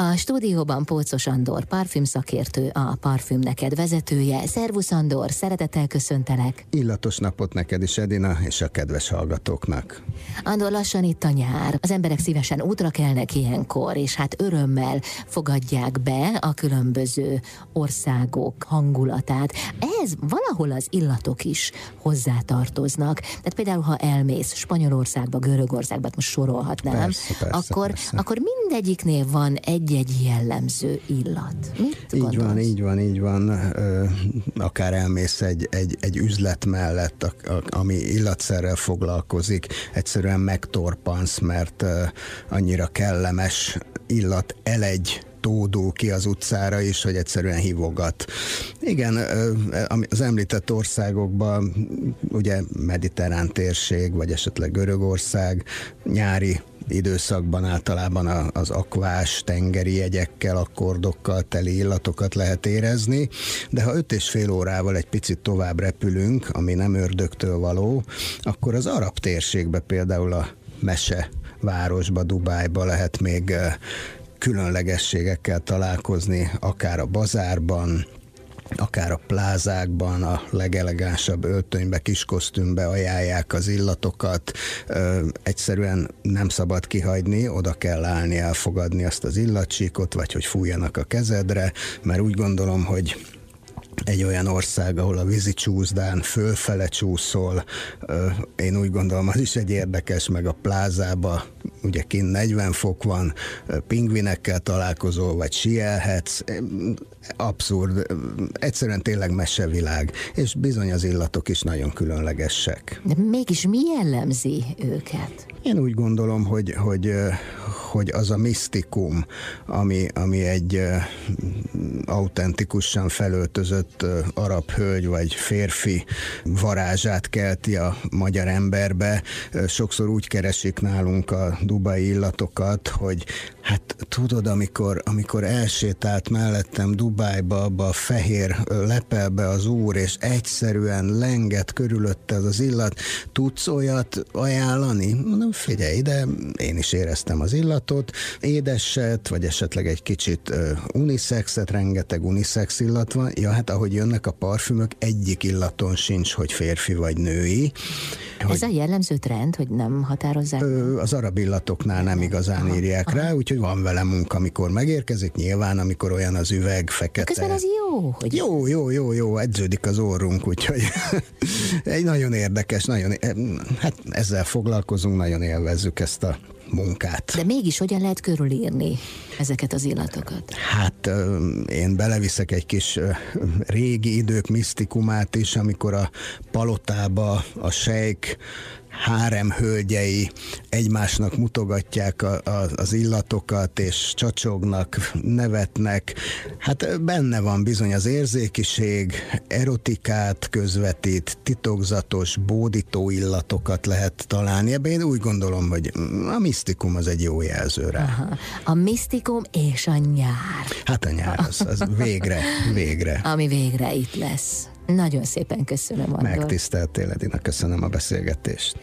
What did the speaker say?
A stúdióban Pócos Andor, parfümszakértő, a Parfüm Neked vezetője. Szervusz Andor, szeretettel köszöntelek. Illatos napot neked is, Edina, és a kedves hallgatóknak. Andor, lassan itt a nyár. Az emberek szívesen útra kelnek ilyenkor, és hát örömmel fogadják be a különböző országok hangulatát. Ez valahol az illatok is hozzátartoznak. Tehát például, ha elmész Spanyolországba, Görögországba, most sorolhatnám, Persze, persze, akkor, persze. akkor mindegyiknél van egy-egy jellemző illat. Mit Így gondolsz? van, így van, így van. Akár elmész egy, egy, egy üzlet mellett, a, a, ami illatszerrel foglalkozik, egyszerűen megtorpansz, mert annyira kellemes illat elegy tódul ki az utcára is, hogy egyszerűen hívogat. Igen, az említett országokban, ugye mediterrán térség, vagy esetleg Görögország, nyári időszakban általában az akvás, tengeri jegyekkel, akkordokkal teli illatokat lehet érezni, de ha öt és fél órával egy picit tovább repülünk, ami nem ördögtől való, akkor az arab térségbe például a mese városba, Dubájba lehet még különlegességekkel találkozni, akár a bazárban, akár a plázákban, a legelegánsabb öltönybe, kiskosztümbe ajánlják az illatokat. Ö, egyszerűen nem szabad kihagyni, oda kell állni, elfogadni azt az illatsíkot, vagy hogy fújjanak a kezedre, mert úgy gondolom, hogy egy olyan ország, ahol a vízi csúszdán fölfele csúszol, én úgy gondolom, az is egy érdekes, meg a plázába, ugye kint 40 fok van, pingvinekkel találkozol, vagy sielhetsz, abszurd, egyszerűen tényleg mesevilág, és bizony az illatok is nagyon különlegesek. De mégis mi jellemzi őket? Én úgy gondolom, hogy, hogy, hogy az a misztikum, ami, ami egy autentikusan felöltözött arab hölgy vagy férfi varázsát kelti a magyar emberbe. Sokszor úgy keresik nálunk a dubai illatokat, hogy hát tudod, amikor, amikor elsétált mellettem Dubájba, abba a fehér lepelbe az úr, és egyszerűen lenget körülötte az az illat, tudsz olyat ajánlani? Mondom, figyelj, de én is éreztem az illatot, édeset, vagy esetleg egy kicsit ö, unisexet, rengeteg unisex illat van. Ja, hát ahogy jönnek a parfümök, egyik illaton sincs, hogy férfi vagy női. Ez a jellemző trend, hogy nem határozzák? Az arab illatoknál nem igazán írják rá, úgyhogy van vele munka, amikor megérkezik. Nyilván, amikor olyan az üveg, fekete. Közben ez jó, hogy Jó, jó, jó, jó, edződik az orrunk, úgyhogy egy nagyon érdekes, nagyon, hát ezzel foglalkozunk, nagyon élvezzük ezt a munkát. De mégis hogyan lehet körülírni ezeket az illatokat? Hát én beleviszek egy kis régi idők misztikumát is, amikor a palotába a sejk hárem hölgyei egymásnak mutogatják a, a, az illatokat, és csacsognak, nevetnek. Hát benne van bizony az érzékiség, erotikát közvetít, titokzatos, bódító illatokat lehet találni. Ebben én úgy gondolom, hogy a misztikum az egy jó jelző rá. Aha. A misztikum és a nyár, Hát a nyár az, az végre, végre. ami végre itt lesz. Nagyon szépen köszönöm, Andor. Megtiszteltél, Edina, köszönöm a beszélgetést.